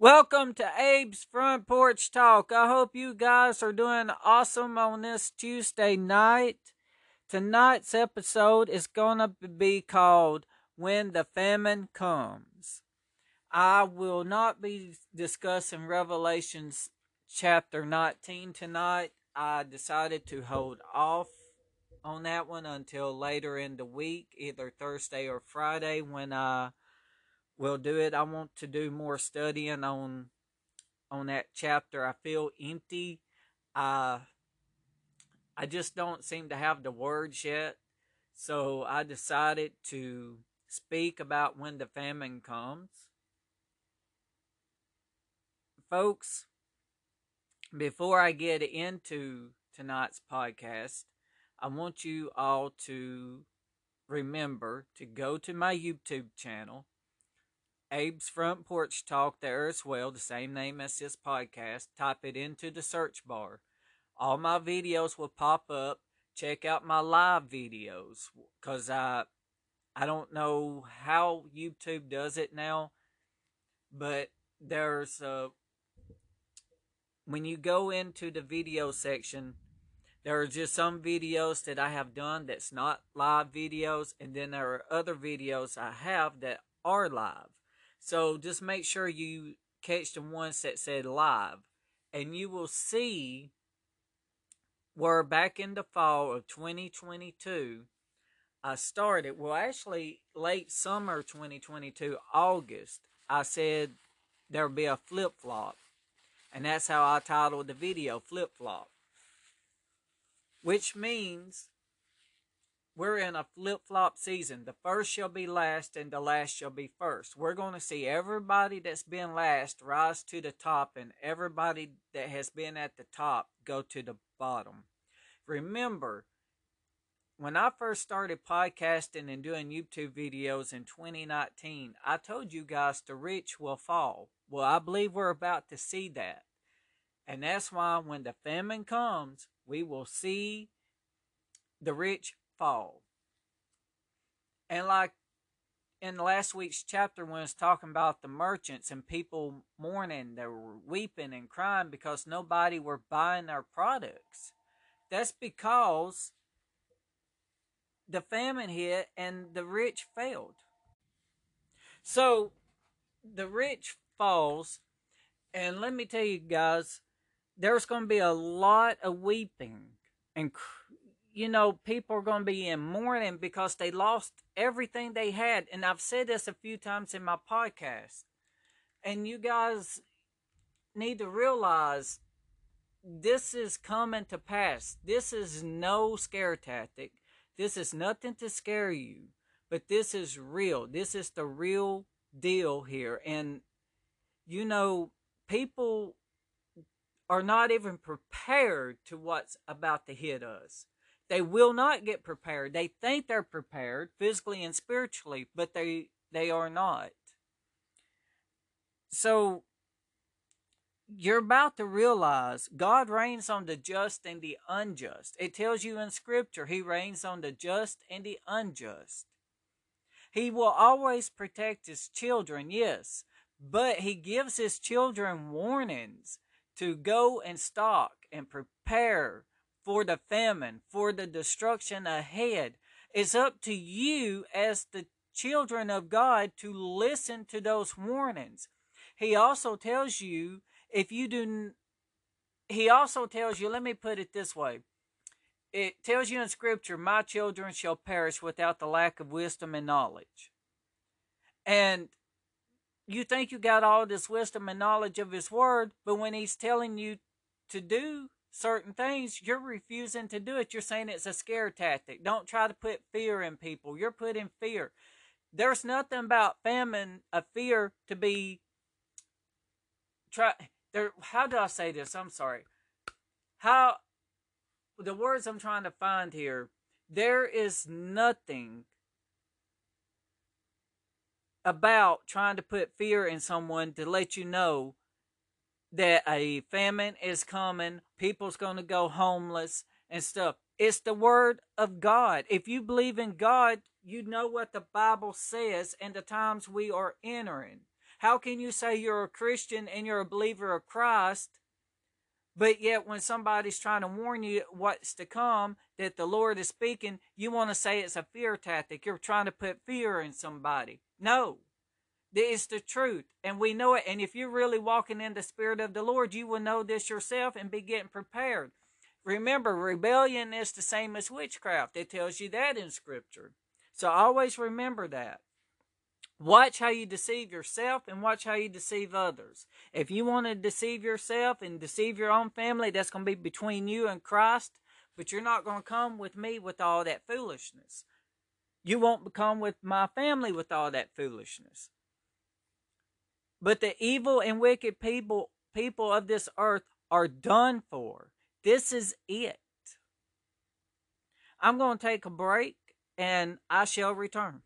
Welcome to Abe's Front Porch Talk. I hope you guys are doing awesome on this Tuesday night. Tonight's episode is going to be called When the Famine Comes. I will not be discussing Revelations chapter 19 tonight. I decided to hold off on that one until later in the week, either Thursday or Friday when I will do it. I want to do more studying on on that chapter. I feel empty. I I just don't seem to have the words yet. So I decided to speak about when the famine comes. Folks, before I get into tonight's podcast, I want you all to remember to go to my YouTube channel Abe's Front Porch Talk there as well, the same name as this podcast. Type it into the search bar. All my videos will pop up. Check out my live videos because I, I don't know how YouTube does it now, but there's a, when you go into the video section, there are just some videos that I have done that's not live videos, and then there are other videos I have that are live. So just make sure you catch the ones that said live, and you will see where back in the fall of 2022, I started, well, actually, late summer 2022, August, I said there would be a flip flop. And that's how I titled the video, Flip Flop. Which means we're in a flip flop season. The first shall be last, and the last shall be first. We're going to see everybody that's been last rise to the top, and everybody that has been at the top go to the bottom. Remember, when I first started podcasting and doing YouTube videos in 2019, I told you guys the rich will fall. Well, I believe we're about to see that. And that's why when the famine comes, we will see the rich fall. And like in last week's chapter when it's talking about the merchants and people mourning, they were weeping and crying because nobody were buying their products. That's because the famine hit and the rich failed. So the rich falls, and let me tell you guys, there's going to be a lot of weeping and you know, people are going to be in mourning because they lost everything they had. And I've said this a few times in my podcast. And you guys need to realize this is coming to pass. This is no scare tactic. This is nothing to scare you. But this is real. This is the real deal here. And, you know, people are not even prepared to what's about to hit us. They will not get prepared. They think they're prepared physically and spiritually, but they they are not. So you're about to realize God rains on the just and the unjust. It tells you in scripture he rains on the just and the unjust. He will always protect his children, yes, but he gives his children warnings to go and stock and prepare for the famine, for the destruction ahead. It's up to you as the children of God to listen to those warnings. He also tells you if you do he also tells you, let me put it this way. It tells you in scripture, my children shall perish without the lack of wisdom and knowledge. And you think you got all this wisdom and knowledge of his word, but when he's telling you to do certain things, you're refusing to do it. You're saying it's a scare tactic. Don't try to put fear in people. You're putting fear. There's nothing about famine, a fear to be try there how do I say this? I'm sorry. How the words I'm trying to find here, there is nothing about trying to put fear in someone to let you know that a famine is coming, people's going to go homeless and stuff. It's the word of God. If you believe in God, you know what the Bible says and the times we are entering. How can you say you're a Christian and you're a believer of Christ, but yet when somebody's trying to warn you what's to come, that the Lord is speaking, you want to say it's a fear tactic. You're trying to put fear in somebody. No. It's the truth, and we know it. And if you're really walking in the Spirit of the Lord, you will know this yourself and be getting prepared. Remember, rebellion is the same as witchcraft. It tells you that in Scripture. So always remember that. Watch how you deceive yourself and watch how you deceive others. If you want to deceive yourself and deceive your own family, that's going to be between you and Christ, but you're not going to come with me with all that foolishness. You won't come with my family with all that foolishness. But the evil and wicked people people of this earth are done for. This is it. I'm going to take a break and I shall return.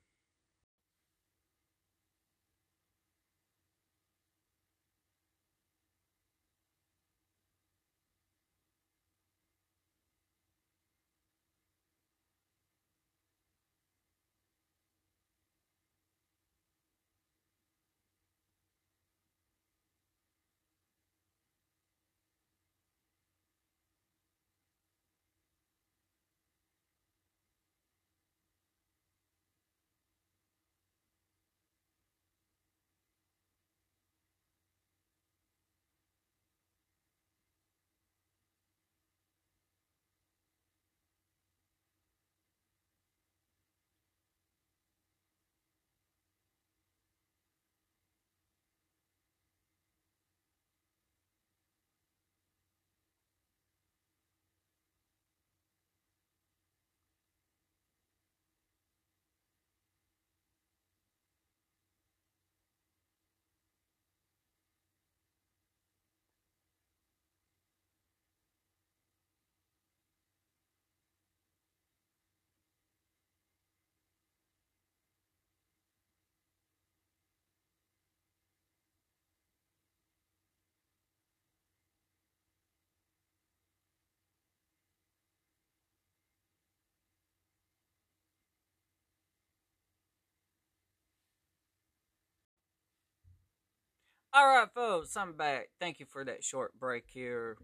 All right, folks, I'm back. Thank you for that short break here.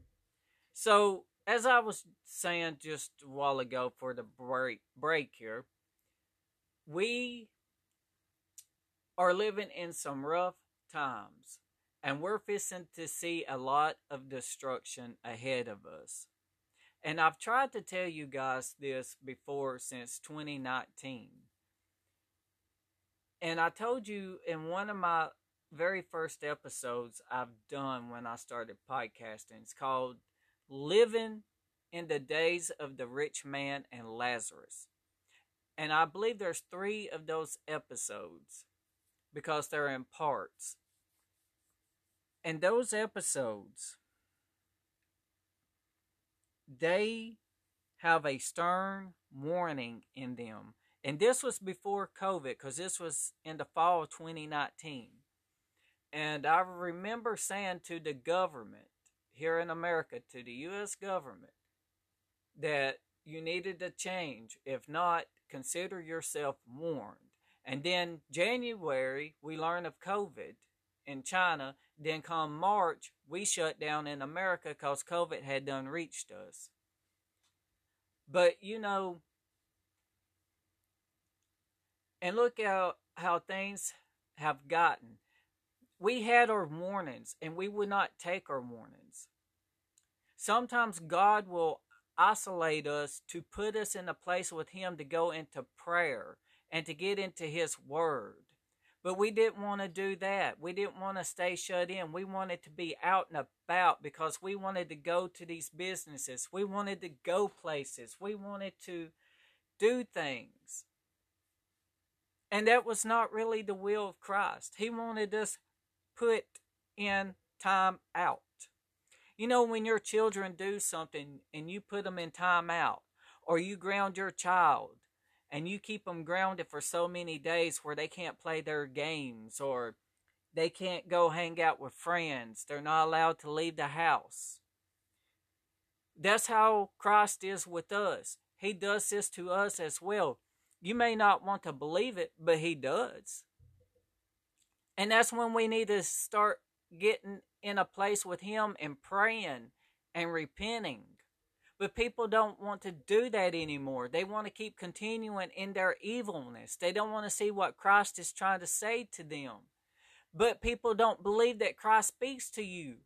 So, as I was saying just a while ago for the break break here, we are living in some rough times, and we're facing to see a lot of destruction ahead of us. And I've tried to tell you guys this before since 2019. And I told you in one of my very first episodes I've done when I started podcasting. It's called Living in the Days of the Rich Man and Lazarus. And I believe there's three of those episodes because they're in parts. And those episodes, they have a stern warning in them. And this was before COVID because this was in the fall of 2019. And I remember saying to the government here in America, to the U.S. government, that you needed to change. If not, consider yourself warned. And then January, we learn of COVID in China. Then come March, we shut down in America because COVID had done reached us. But you know, and look how how things have gotten we had our warnings and we would not take our warnings. Sometimes God will isolate us to put us in a place with Him to go into prayer and to get into His Word. But we didn't want to do that. We didn't want to stay shut in. We wanted to be out and about because we wanted to go to these businesses. We wanted to go places. We wanted to do things. And that was not really the will of Christ. He wanted us put in time out. You know, when your children do something and you put them in time out, or you ground your child and you keep them grounded for so many days where they can't play their games or they can't go hang out with friends, they're not allowed to leave the house. That's how Christ is with us. He does this to us as well. You may not want to believe it, but He does. And that's when we need to start getting in a place with Him and praying and repenting. But people don't want to do that anymore. They want to keep continuing in their evilness. They don't want to see what Christ is trying to say to them. But people don't believe that Christ speaks to you.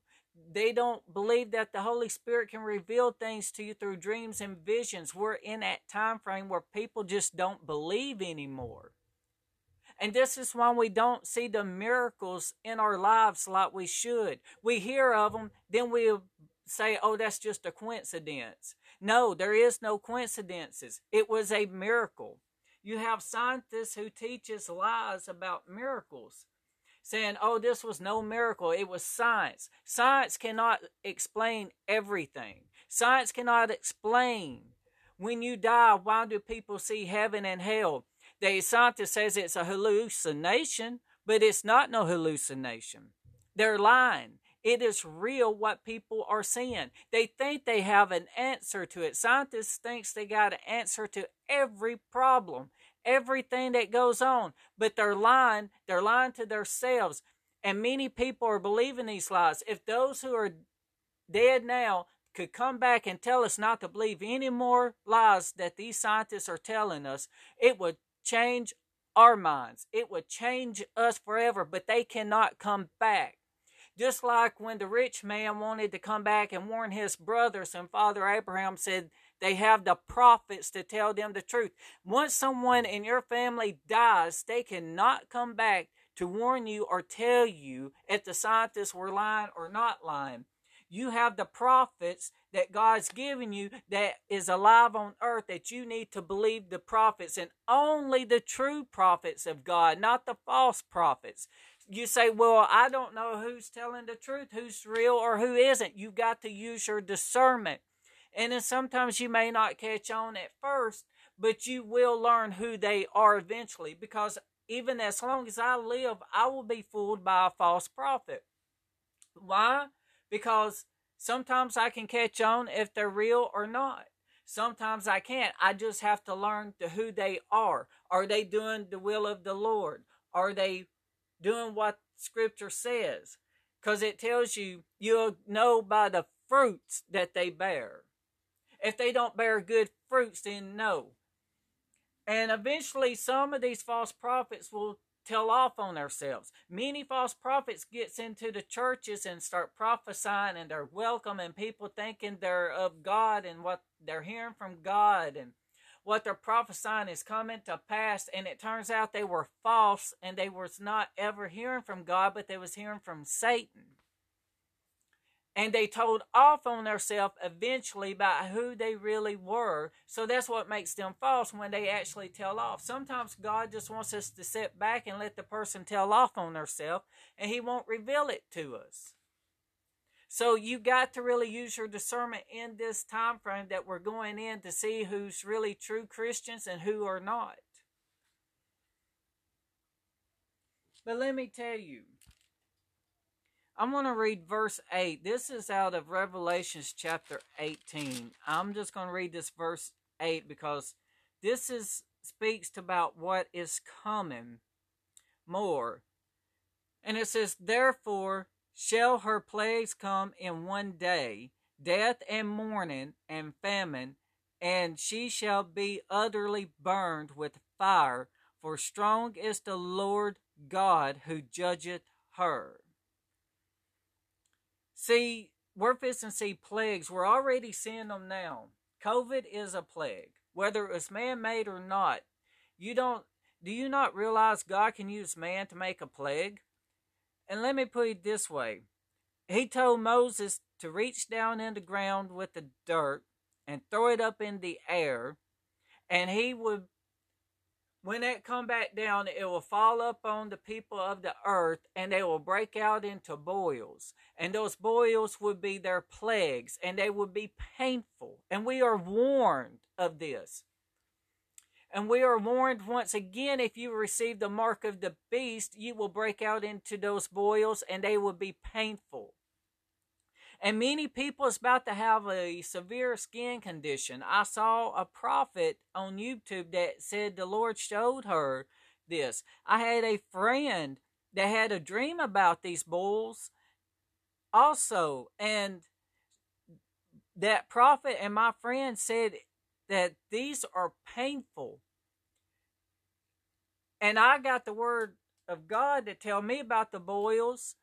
They don't believe that the Holy Spirit can reveal things to you through dreams and visions. We're in that time frame where people just don't believe anymore. And this is why we don't see the miracles in our lives like we should. We hear of them, then we say, oh, that's just a coincidence. No, there is no coincidences. It was a miracle. You have scientists who teaches lies about miracles, saying, oh, this was no miracle. It was science. Science cannot explain everything. Science cannot explain when you die, why do people see heaven and hell? The scientist says it's a hallucination, but it's not no hallucination. They're lying. It is real what people are seeing. They think they have an answer to it. Scientists thinks they got an answer to every problem, everything that goes on, but they're lying. They're lying to themselves. And many people are believing these lies. If those who are dead now could come back and tell us not to believe any more lies that these scientists are telling us, it would change our minds. It would change us forever, but they cannot come back. Just like when the rich man wanted to come back and warn his brothers, and Father Abraham said they have the prophets to tell them the truth. Once someone in your family dies, they cannot come back to warn you or tell you if the scientists were lying or not lying. You have the prophets that God's given you that is alive on earth that you need to believe the prophets and only the true prophets of God, not the false prophets. You say, well, I don't know who's telling the truth, who's real or who isn't. You've got to use your discernment. And then sometimes you may not catch on at first, but you will learn who they are eventually because even as long as I live, I will be fooled by a false prophet. Why? Because Sometimes I can catch on if they're real or not. Sometimes I can't. I just have to learn to who they are. Are they doing the will of the Lord? Are they doing what scripture says? Because it tells you, you'll know by the fruits that they bear. If they don't bear good fruits, then no. And eventually, some of these false prophets will tell off on ourselves. Many false prophets gets into the churches and start prophesying and they're welcome and people thinking they're of God and what they're hearing from God and what they're prophesying is coming to pass and it turns out they were false and they was not ever hearing from God but they was hearing from Satan and they told off on themselves eventually about who they really were. So that's what makes them false when they actually tell off. Sometimes God just wants us to sit back and let the person tell off on themselves, and He won't reveal it to us. So you got to really use your discernment in this time frame that we're going in to see who's really true Christians and who are not. But let me tell you, I'm going to read verse 8. This is out of Revelations chapter 18. I'm just going to read this verse 8 because this is speaks about what is coming more. And it says, Therefore shall her plagues come in one day, death and mourning and famine, and she shall be utterly burned with fire, for strong is the Lord God who judgeth her. See, we're fixing to see plagues. We're already seeing them now. COVID is a plague, whether it was man made or not. You don't do you not realize God can use man to make a plague? And let me put it this way. He told Moses to reach down in the ground with the dirt and throw it up in the air, and he would when that come back down, it will fall up on the people of the earth and they will break out into boils. And those boils would be their plagues and they would be painful. And we are warned of this. And we are warned once again if you receive the mark of the beast, you will break out into those boils and they will be painful. And many people is about to have a severe skin condition. I saw a prophet on YouTube that said the Lord showed her this. I had a friend that had a dream about these boils also. And that prophet and my friend said that these are painful. And I got the word of God to tell me about the boils.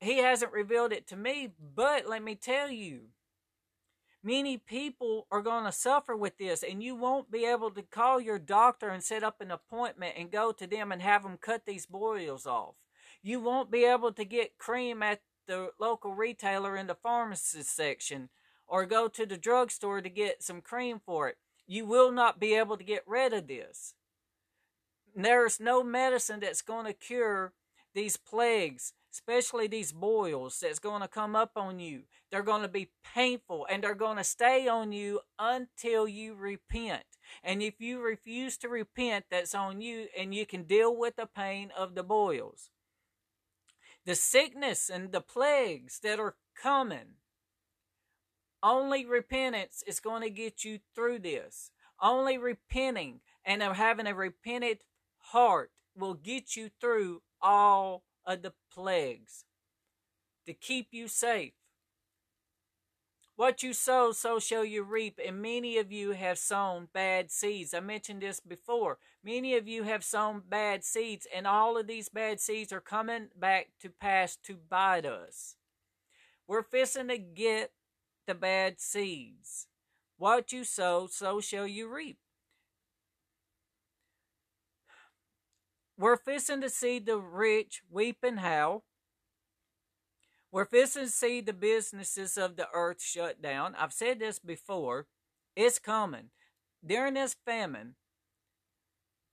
He hasn't revealed it to me, but let me tell you, many people are going to suffer with this, and you won't be able to call your doctor and set up an appointment and go to them and have them cut these boils off. You won't be able to get cream at the local retailer in the pharmacy section or go to the drugstore to get some cream for it. You will not be able to get rid of this. There's no medicine that's going to cure these plagues, especially these boils that's going to come up on you. They're going to be painful and they're going to stay on you until you repent. And if you refuse to repent, that's on you and you can deal with the pain of the boils. The sickness and the plagues that are coming. Only repentance is going to get you through this. Only repenting and having a repentant heart will get you through all of the plagues to keep you safe. What you sow, so shall you reap. And many of you have sown bad seeds. I mentioned this before. Many of you have sown bad seeds, and all of these bad seeds are coming back to pass to bite us. We're fixing to get the bad seeds. What you sow, so shall you reap. We're fixing to see the rich weep and howl. We're fixing to see the businesses of the earth shut down. I've said this before. It's coming. During this famine,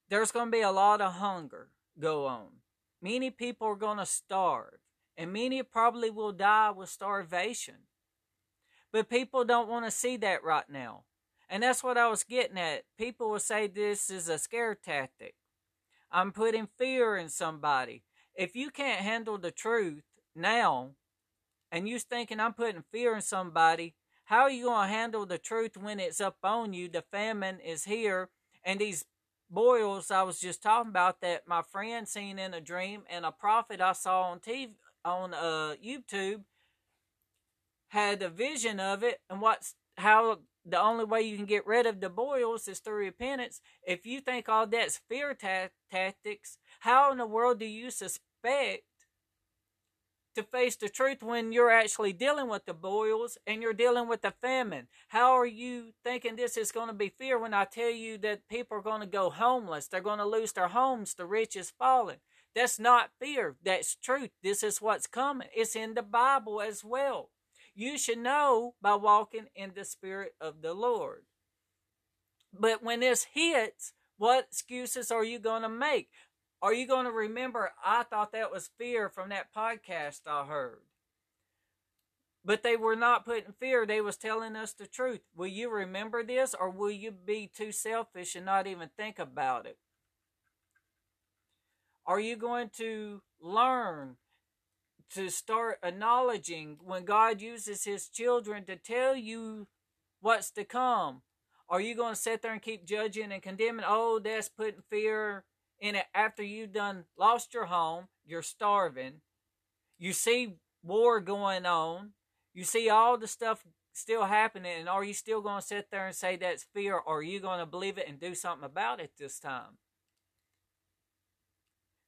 there's going to be a lot of hunger go on. Many people are going to starve, and many probably will die with starvation. But people don't want to see that right now. And that's what I was getting at. People will say this is a scare tactic. I'm putting fear in somebody. If you can't handle the truth now, and you're thinking I'm putting fear in somebody, how are you going to handle the truth when it's up on you? The famine is here, and these boils I was just talking about that my friend seen in a dream, and a prophet I saw on TV on uh, YouTube had a vision of it, and what's how the only way you can get rid of the boils is through repentance. If you think all that's fear ta- tactics, how in the world do you suspect to face the truth when you're actually dealing with the boils and you're dealing with the famine? How are you thinking this is going to be fear when I tell you that people are going to go homeless? They're going to lose their homes. The rich is falling. That's not fear. That's truth. This is what's coming. It's in the Bible as well. You should know by walking in the Spirit of the Lord. But when this hits, what excuses are you going to make? Are you going to remember, I thought that was fear from that podcast I heard? But they were not putting fear, they was telling us the truth. Will you remember this or will you be too selfish and not even think about it? Are you going to learn to start acknowledging when God uses his children to tell you what's to come? Are you going to sit there and keep judging and condemning? Oh, that's putting fear in it after you've done lost your home, you're starving, you see war going on, you see all the stuff still happening, and are you still going to sit there and say that's fear, or are you going to believe it and do something about it this time?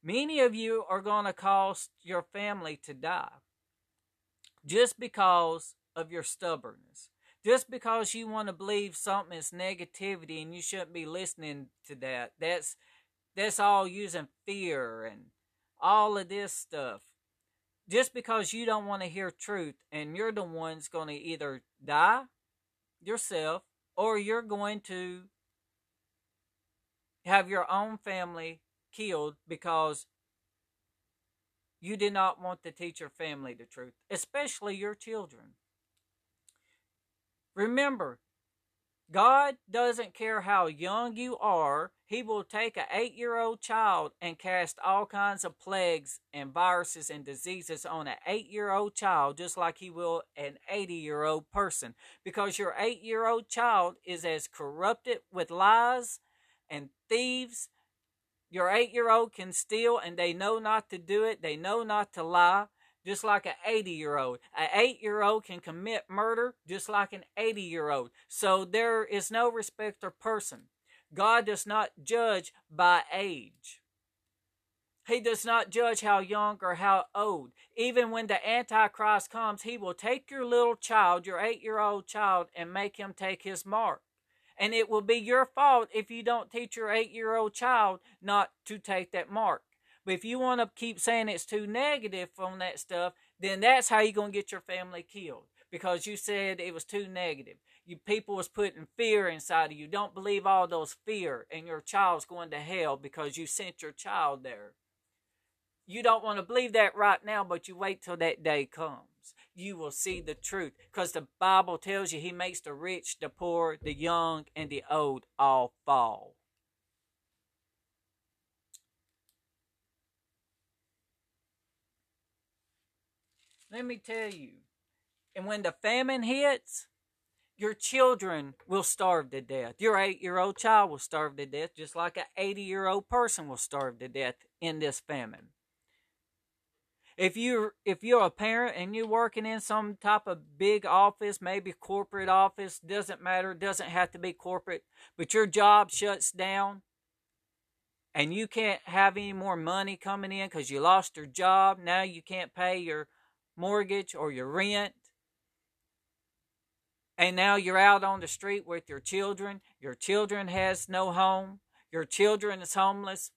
Many of you are going to cause your family to die just because of your stubbornness. Just because you want to believe something is negativity and you shouldn't be listening to that. That's that's all using fear and all of this stuff. Just because you don't want to hear truth and you're the one's going to either die yourself or you're going to have your own family killed because you did not want to teach your family the truth, especially your children. Remember, God doesn't care how young you are. He will take an eight year old child and cast all kinds of plagues and viruses and diseases on an eight year old child, just like he will an 80 year old person. Because your eight year old child is as corrupted with lies and thieves Your eight year old can steal and they know not to do it, they know not to lie, just like an 80 year old. An 8 year old can commit murder just like an 80 year old. So there is no respect of person. God does not judge by age. He does not judge how young or how old. Even when the Antichrist comes, he will take your little child, your eight year old child, and make him take his mark. And it will be your fault if you don't teach your eight year old child not to take that mark. But if you want to keep saying it's too negative on that stuff, then that's how you're going to get your family killed because you said it was too negative. You people was putting fear inside of you. Don't believe all those fear and your child's going to hell because you sent your child there. You don't want to believe that right now, but you wait till that day comes. You will see the truth because the Bible tells you he makes the rich, the poor, the young, and the old all fall. Let me tell you, and when the famine hits, your children will starve to death. Your eight year old child will starve to death, just like an 80 year old person will starve to death in this famine. If you if you're a parent and you're working in some type of big office, maybe corporate office, doesn't matter, doesn't have to be corporate, but your job shuts down and you can't have any more money coming in because you lost your job, now you can't pay your mortgage or your rent, and now you're out on the street with your children, your children has no home, your children is homeless,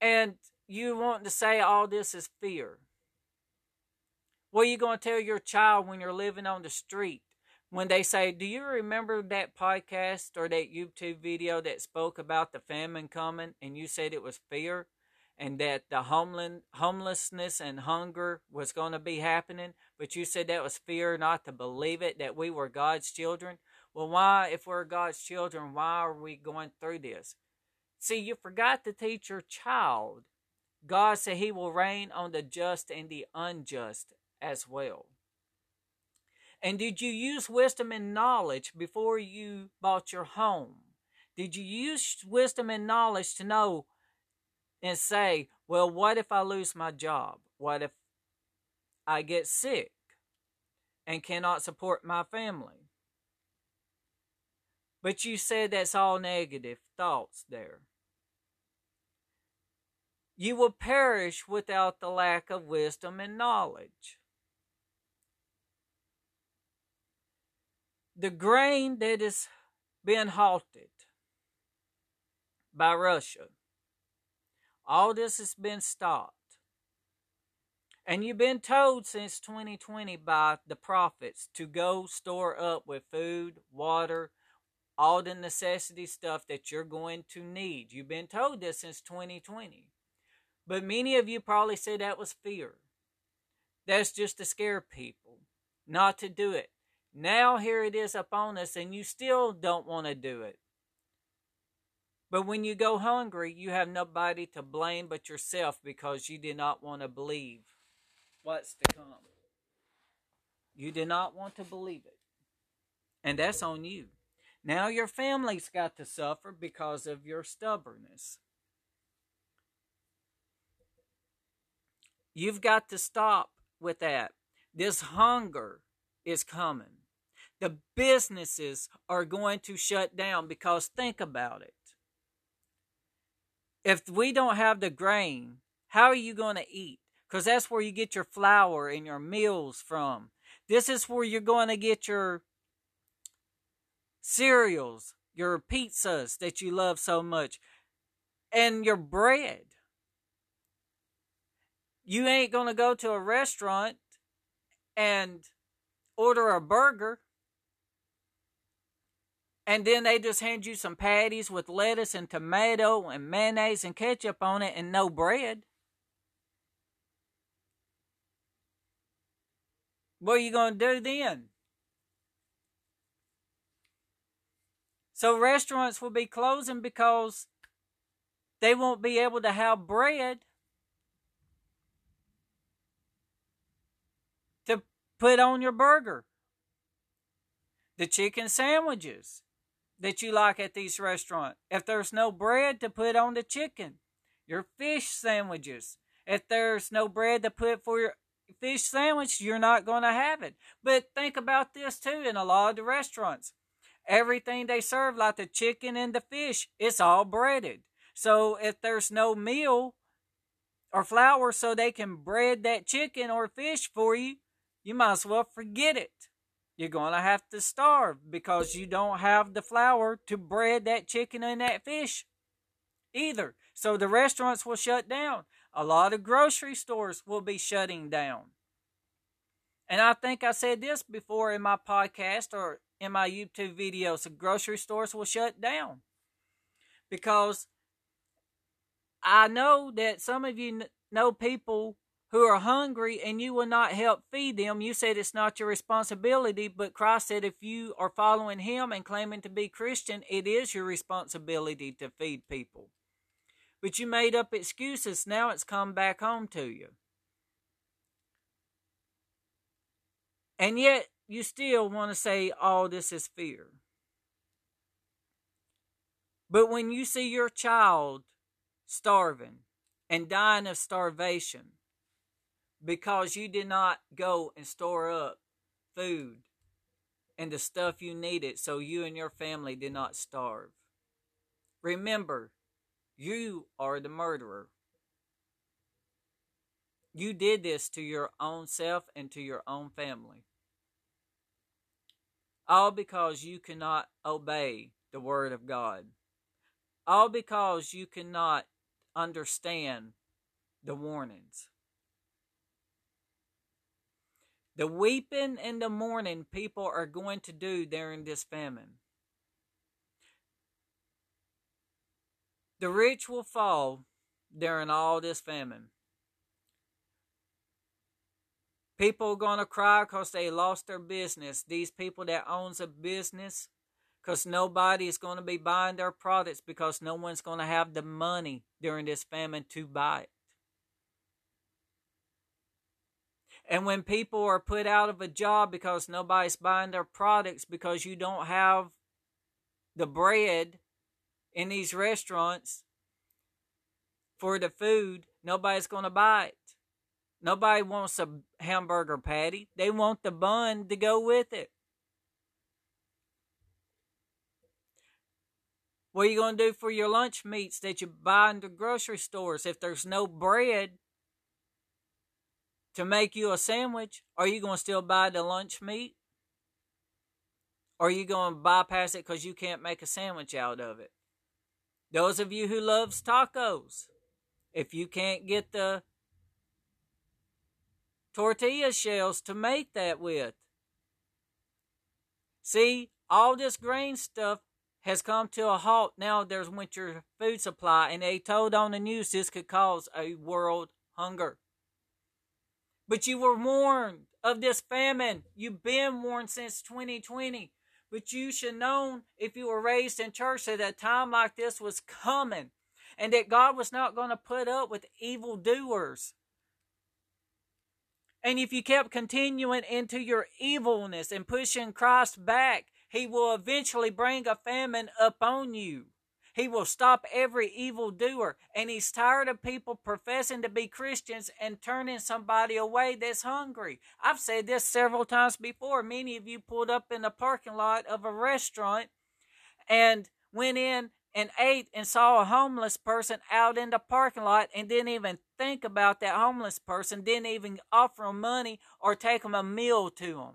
and you want to say all this is fear. What are you going to tell your child when you're living on the street? When they say, Do you remember that podcast or that YouTube video that spoke about the famine coming and you said it was fear? and that the homelessness and hunger was going to be happening, but you said that was fear not to believe it, that we were God's children. Well, why, if we're God's children, why are we going through this? See, you forgot to teach your child. God said he will rain on the just and the unjust as well. And did you use wisdom and knowledge before you bought your home? Did you use wisdom and knowledge to know and say, well, what if I lose my job? What if I get sick and cannot support my family? But you said that's all negative thoughts there. You will perish without the lack of wisdom and knowledge. The grain that has been halted by Russia all this has been stopped. And you've been told since 2020 by the prophets to go store up with food, water, all the necessity stuff that you're going to need. You've been told this since 2020. But many of you probably say that was fear. That's just to scare people not to do it. Now here it is upon us, and you still don't want to do it. But when you go hungry, you have nobody to blame but yourself because you did not want to believe what's to come. You did not want to believe it. And that's on you. Now your family's got to suffer because of your stubbornness. You've got to stop with that. This hunger is coming. The businesses are going to shut down because think about it if we don't have the grain, how are you going to eat? Because that's where you get your flour and your meals from. This is where you're going to get your cereals, your pizzas that you love so much, and your bread. You ain't going to go to a restaurant and order a burger and then they just hand you some patties with lettuce and tomato and mayonnaise and ketchup on it and no bread. What are you going to do then? So restaurants will be closing because they won't be able to have bread to put on your burger. The chicken sandwiches that you like at these restaurants. If there's no bread to put on the chicken, your fish sandwiches. If there's no bread to put for your fish sandwich, you're not going to have it. But think about this too in a lot of the restaurants. Everything they serve, like the chicken and the fish, it's all breaded. So if there's no meal or flour so they can bread that chicken or fish for you, you might as well forget it. You're going to have to starve because you don't have the flour to bread that chicken and that fish either. So the restaurants will shut down. A lot of grocery stores will be shutting down. And I think I said this before in my podcast or in my YouTube videos. The grocery stores will shut down because I know that some of you know people who are hungry and you will not help feed them. You said it's not your responsibility, but Christ said if you are following Him and claiming to be Christian, it is your responsibility to feed people. But you made up excuses, now it's come back home to you. And yet, you still want to say all oh, this is fear. But when you see your child starving and dying of starvation because you did not go and store up food and the stuff you needed so you and your family did not starve. Remember, you are the murderer. You did this to your own self and to your own family. All because you cannot obey the Word of God. All because you cannot understand the warnings. The weeping and the mourning people are going to do during this famine. The rich will fall during all this famine. People are going to cry because they lost their business. These people that owns a business, because nobody is going to be buying their products because no one's going to have the money during this famine to buy it. And when people are put out of a job because nobody's buying their products because you don't have the bread in these restaurants for the food, nobody's going to buy it. Nobody wants a hamburger patty. They want the bun to go with it. What are you going to do for your lunch meats that you buy in the grocery stores if there's no bread to make you a sandwich? Are you going to still buy the lunch meat? Or are you going to bypass it because you can't make a sandwich out of it? Those of you who loves tacos, if you can't get the tortilla shells to make that with. See, all this grain stuff has come to a halt. Now there's winter food supply, and they told on the news this could cause a world hunger. But you were warned of this famine. You've been warned since 2020. But you should know if you were raised in church that a time like this was coming and that God was not going to put up with evil doers. And if you kept continuing into your evilness and pushing Christ back, he will eventually bring a famine upon you. He will stop every evil doer. And he's tired of people professing to be Christians and turning somebody away that's hungry. I've said this several times before. Many of you pulled up in the parking lot of a restaurant and went in and ate and saw a homeless person out in the parking lot and didn't even think about that homeless person, didn't even offer them money or take them a meal to them.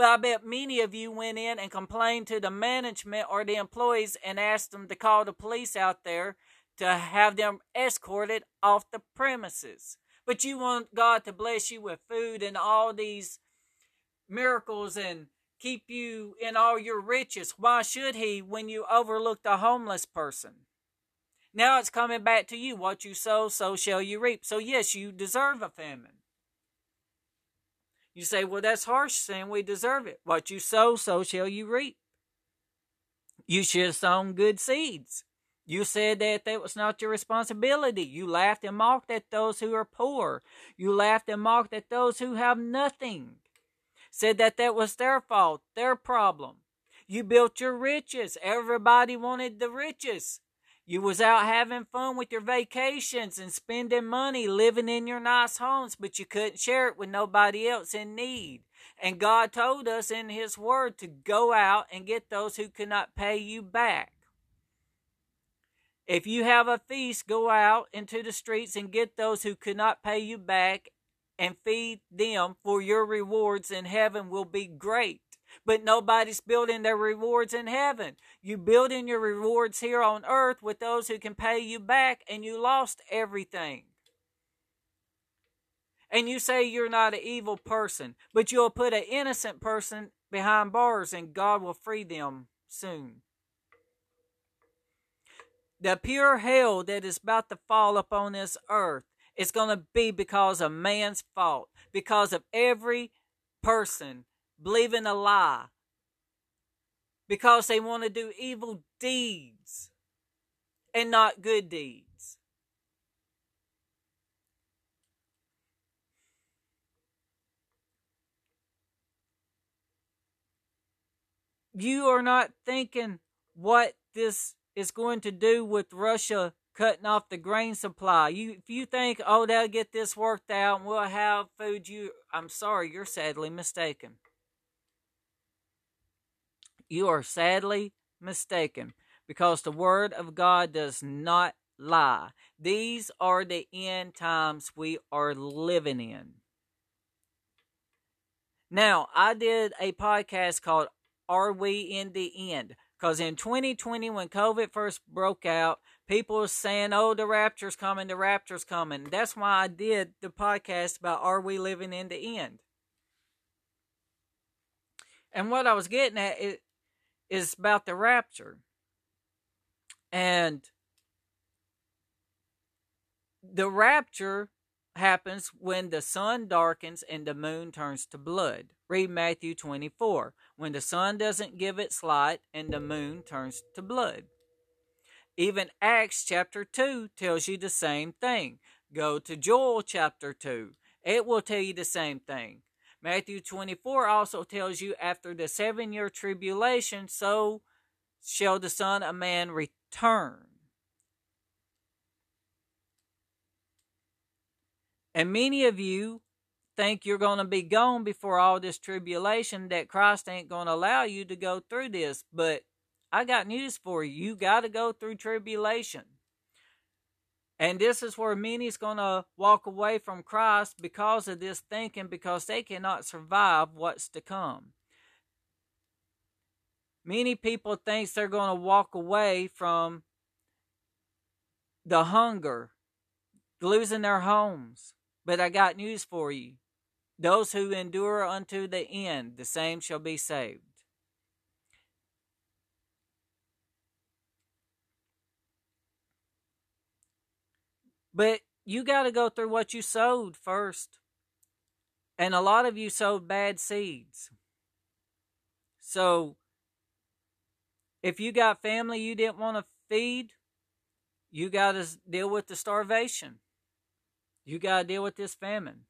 But I bet many of you went in and complained to the management or the employees and asked them to call the police out there to have them escorted off the premises. But you want God to bless you with food and all these miracles and keep you in all your riches. Why should he when you overlook the homeless person? Now it's coming back to you. What you sow, so shall you reap. So, yes, you deserve a famine. You say, well, that's harsh saying we deserve it. What you sow, so shall you reap. You should have sown good seeds. You said that that was not your responsibility. You laughed and mocked at those who are poor. You laughed and mocked at those who have nothing said that that was their fault, their problem. You built your riches. Everybody wanted the riches. You was out having fun with your vacations and spending money living in your nice homes, but you couldn't share it with nobody else in need. And God told us in His Word to go out and get those who cannot pay you back. If you have a feast, go out into the streets and get those who could not pay you back and feed them, for your rewards in heaven will be great. But nobody's building their rewards in heaven. You building your rewards here on earth with those who can pay you back, and you lost everything. And you say you're not an evil person, but you'll put an innocent person behind bars, and God will free them soon the pure hell that is about to fall upon this earth is going to be because of man's fault, because of every person believing a lie, because they want to do evil deeds and not good deeds. You are not thinking what this is going to do with Russia cutting off the grain supply. You if you think, oh, they'll get this worked out and we'll have food, you I'm sorry, you're sadly mistaken. You are sadly mistaken because the word of God does not lie. These are the end times we are living in. Now, I did a podcast called Are We in the End? Because in 2020, when COVID first broke out, people were saying, oh, the rapture's coming, the rapture's coming. That's why I did the podcast about Are We Living in the End? And what I was getting at is, is about the rapture. And the rapture happens when the sun darkens and the moon turns to blood. Read Matthew 24 when the sun doesn't give its light and the moon turns to blood. Even Acts chapter 2 tells you the same thing. Go to Joel chapter 2. It will tell you the same thing. Matthew 24 also tells you after the seven year tribulation, so shall the Son of Man return. And many of you think you're going to be gone before all this tribulation, that Christ ain't going to allow you to go through this. But I got news for you. You got to go through tribulation. And this is where many's going to walk away from Christ because of this thinking, because they cannot survive what's to come. Many people think they're going to walk away from the hunger, losing their homes. But I got news for you. Those who endure unto the end, the same shall be saved. But you got to go through what you sowed first. And a lot of you sowed bad seeds. So, if you got family you didn't want to feed, you got to deal with the starvation. You got to deal with this famine.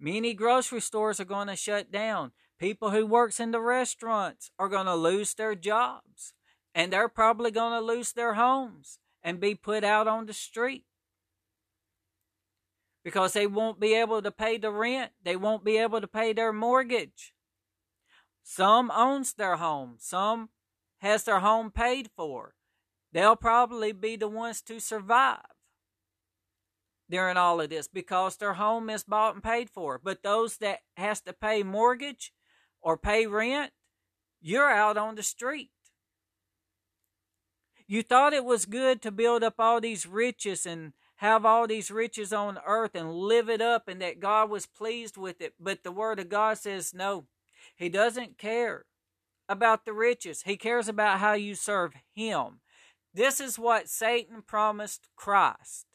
Many grocery stores are going to shut down. People who works in the restaurants are going to lose their jobs and they're probably going to lose their homes and be put out on the street because they won't be able to pay the rent. They won't be able to pay their mortgage. Some owns their home. Some has their home paid for. They'll probably be the ones to survive during all of this because their home is bought and paid for. But those that has to pay mortgage or pay rent, you're out on the street. You thought it was good to build up all these riches and have all these riches on earth and live it up and that God was pleased with it. But the word of God says no. He doesn't care about the riches. He cares about how you serve him. This is what Satan promised Christ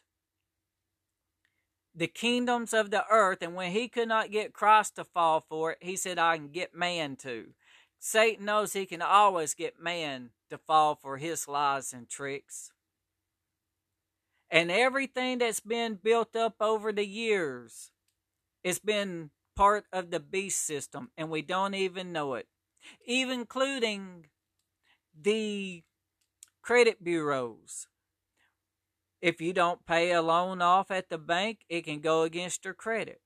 the kingdoms of the earth. And when he could not get Christ to fall for it, he said, I can get man to. Satan knows he can always get man to fall for his lies and tricks. And everything that's been built up over the years, it's been part of the beast system, and we don't even know it. even including the credit bureaus. If you don't pay a loan off at the bank, it can go against your credit.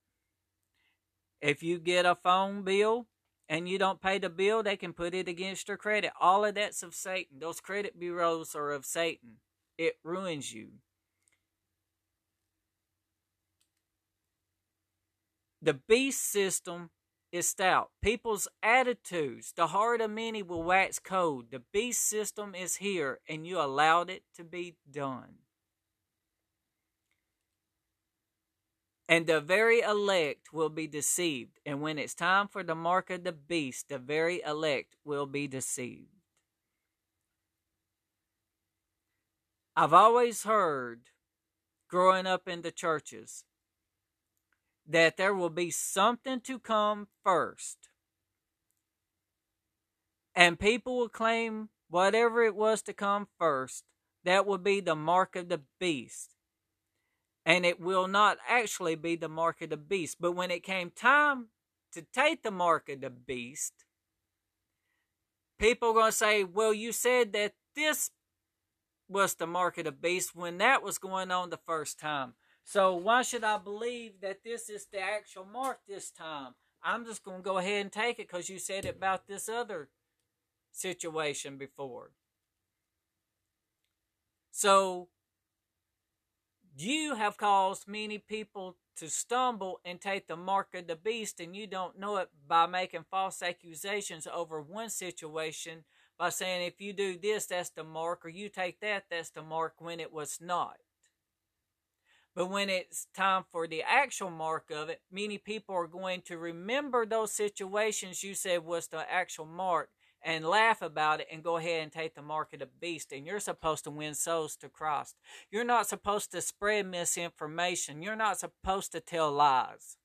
If you get a phone bill and you don't pay the bill, they can put it against your credit. All of that's of Satan. Those credit bureaus are of Satan. It ruins you. The beast system is stout. People's attitudes, the heart of many will wax cold. The beast system is here, and you allowed it to be done. And the very elect will be deceived. And when it's time for the mark of the beast, the very elect will be deceived. I've always heard, growing up in the churches, that there will be something to come first. And people will claim whatever it was to come first, that will be the mark of the beast. And it will not actually be the mark of the beast. But when it came time to take the mark of the beast, people are going to say, well, you said that this was the mark of the beast when that was going on the first time. So why should I believe that this is the actual mark this time? I'm just going to go ahead and take it because you said about this other situation before. So you have caused many people to stumble and take the mark of the beast, and you don't know it by making false accusations over one situation by saying if you do this, that's the mark, or you take that, that's the mark when it was not. But when it's time for the actual mark of it, many people are going to remember those situations you said was the actual mark and laugh about it and go ahead and take the mark of the beast. And you're supposed to win souls to Christ. You're not supposed to spread misinformation. You're not supposed to tell lies.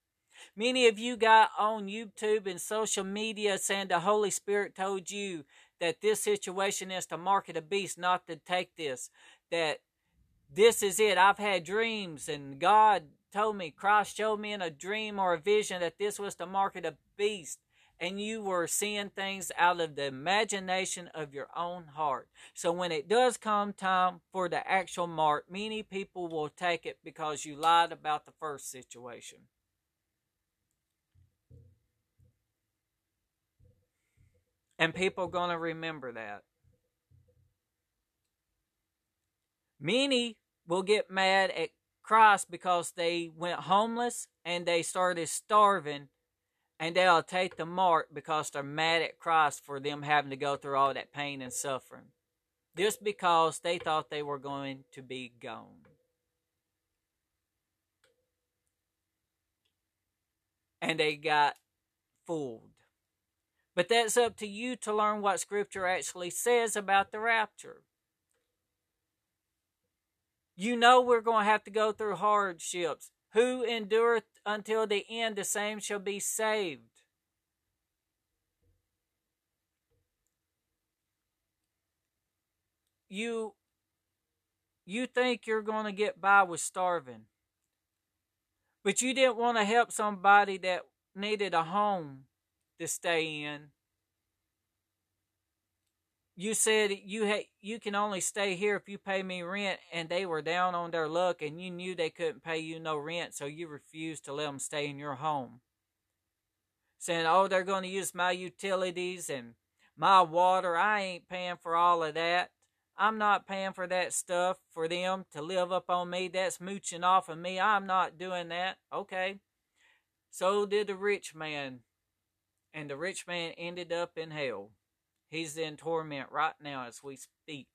Many of you got on YouTube and social media saying the Holy Spirit told you that this situation is the mark of the beast, not to take this. That this is it. I've had dreams, and God told me, Christ showed me in a dream or a vision that this was the mark of the beast. And you were seeing things out of the imagination of your own heart. So when it does come time for the actual mark, many people will take it because you lied about the first situation. And people are going to remember that. Many will get mad at Christ because they went homeless and they started starving, and they'll take the mark because they're mad at Christ for them having to go through all that pain and suffering. Just because they thought they were going to be gone. And they got fooled. But that's up to you to learn what Scripture actually says about the rapture. You know we're going to have to go through hardships. Who endureth until the end, the same shall be saved. You you think you're going to get by with starving. But you didn't want to help somebody that needed a home to stay in you said you ha- you can only stay here if you pay me rent and they were down on their luck and you knew they couldn't pay you no rent so you refused to let them stay in your home. Saying oh they're going to use my utilities and my water. I ain't paying for all of that. I'm not paying for that stuff for them to live up on me. That's mooching off of me. I'm not doing that. Okay. So did the rich man and the rich man ended up in hell He's in torment right now as we speak.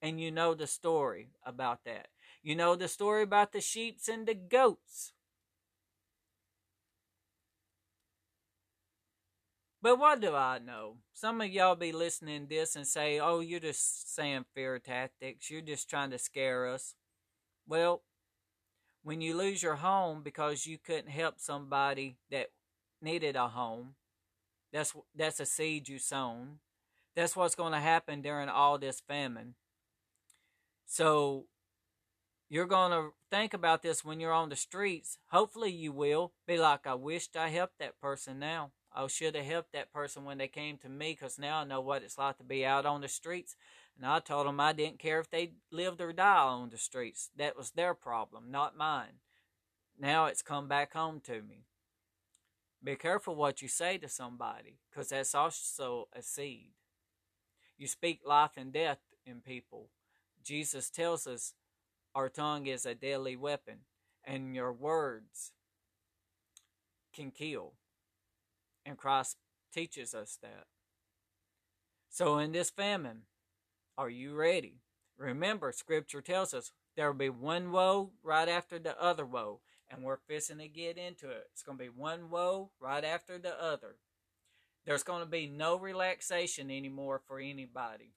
And you know the story about that. You know the story about the sheeps and the goats. But what do I know? Some of y'all be listening this and say, oh, you're just saying fear tactics. You're just trying to scare us. Well, when you lose your home because you couldn't help somebody that needed a home, that's that's a seed you sown. That's what's going to happen during all this famine. So you're going to think about this when you're on the streets. Hopefully, you will be like, I wished I helped that person now. I should have helped that person when they came to me because now I know what it's like to be out on the streets. And I told them I didn't care if they lived or died on the streets. That was their problem, not mine. Now it's come back home to me. Be careful what you say to somebody because that's also a seed. You speak life and death in people. Jesus tells us our tongue is a deadly weapon, and your words can kill. And Christ teaches us that. So, in this famine, are you ready? Remember, Scripture tells us there will be one woe right after the other woe, and we're fixing to get into it. It's going to be one woe right after the other. There's going to be no relaxation anymore for anybody.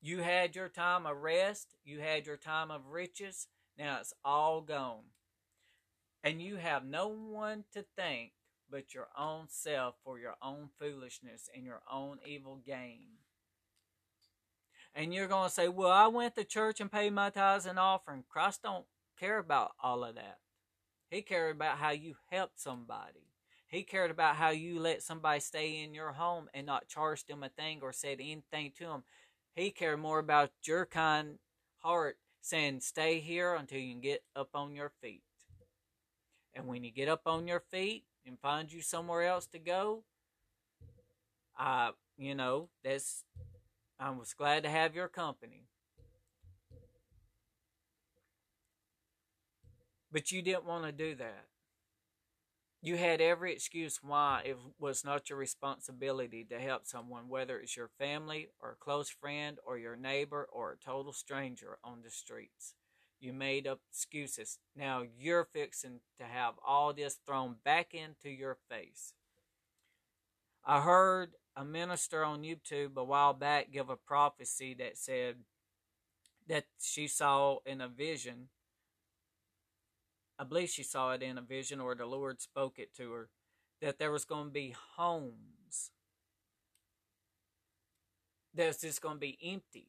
You had your time of rest, you had your time of riches, now it's all gone. And you have no one to thank but your own self for your own foolishness and your own evil gain. And you're going to say, Well, I went to church and paid my tithes and offering. Christ don't care about all of that. He cared about how you helped somebody. He cared about how you let somebody stay in your home and not charge them a thing or said anything to them. He cared more about your kind heart saying, Stay here until you can get up on your feet. And when you get up on your feet and find you somewhere else to go, I, you know, that's, I was glad to have your company. But you didn't want to do that. You had every excuse why it was not your responsibility to help someone, whether it's your family or a close friend or your neighbor or a total stranger on the streets. You made up excuses. Now you're fixing to have all this thrown back into your face. I heard a minister on YouTube a while back give a prophecy that said that she saw in a vision. I believe she saw it in a vision or the Lord spoke it to her that there was going to be homes that's just going to be empty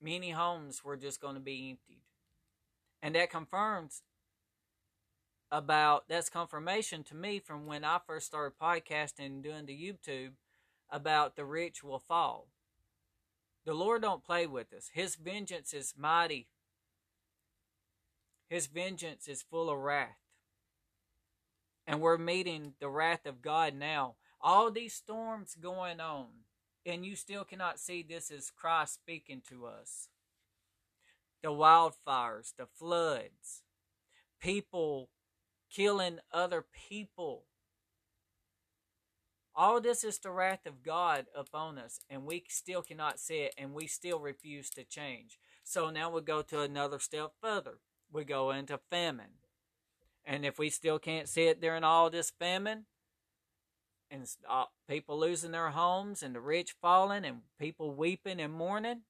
many homes were just going to be emptied. And that confirms about that's confirmation to me from when I first started podcasting and doing the YouTube about the rich will fall. The Lord don't play with us. His vengeance is mighty. His vengeance is full of wrath. And we're meeting the wrath of God now. All these storms going on and you still cannot see this as Christ speaking to us. The wildfires, the floods, people killing other people. All this is the wrath of God upon us, and we still cannot see it, and we still refuse to change. So now we go to another step further. We go into famine. And if we still can't see it during all this famine, and uh, people losing their homes and the rich falling and people weeping and mourning,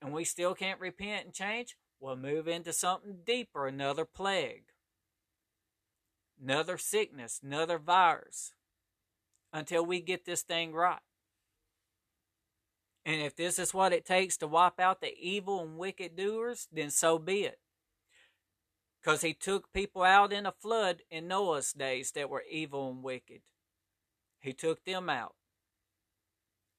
and we still can't repent and change, we'll move into something deeper, another plague, another sickness, another virus, until we get this thing right. And if this is what it takes to wipe out the evil and wicked doers, then so be it. Because he took people out in a flood in Noah's days that were evil and wicked. He took them out.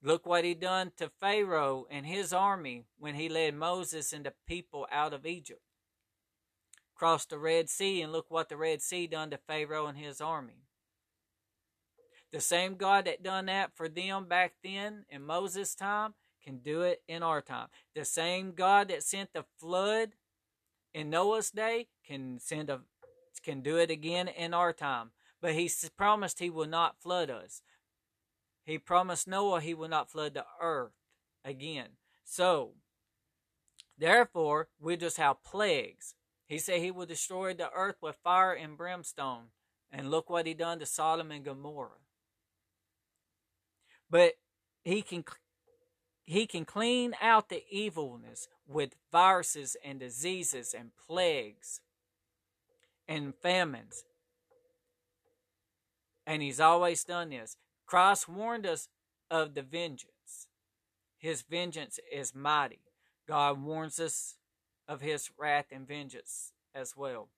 Look what he done to Pharaoh and his army when he led Moses and the people out of Egypt. Crossed the Red Sea and look what the Red Sea done to Pharaoh and his army. The same God that done that for them back then in Moses' time can do it in our time. The same God that sent the flood in Noah's day can send a can do it again in our time. But he promised he will not flood us. He promised Noah he will not flood the earth again. So, therefore, we just have plagues. He said he will destroy the earth with fire and brimstone. And look what he done to Sodom and Gomorrah. But he can he can clean out the evilness with viruses and diseases and plagues and famines and he's always done this. Christ warned us of the vengeance. His vengeance is mighty. God warns us of his wrath and vengeance as well.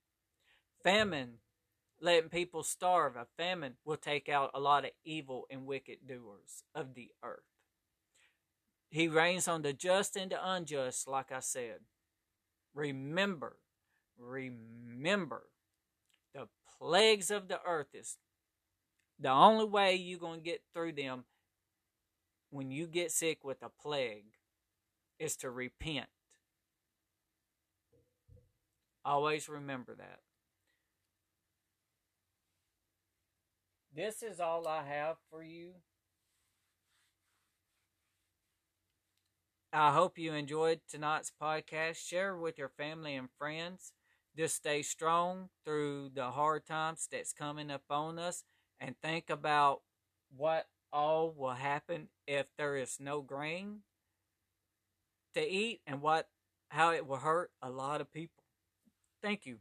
Famine letting people starve. A famine will take out a lot of evil and wicked doers of the earth. He rains on the just and the unjust, like I said. Remember, remember, the plagues of the earth is the only way you're going to get through them when you get sick with a plague is to repent. Always remember that. This is all I have for you. I hope you enjoyed tonight's podcast. Share with your family and friends. Just stay strong through the hard times that's coming up on us and think about what all will happen if there is no grain to eat and what how it will hurt a lot of people. Thank you.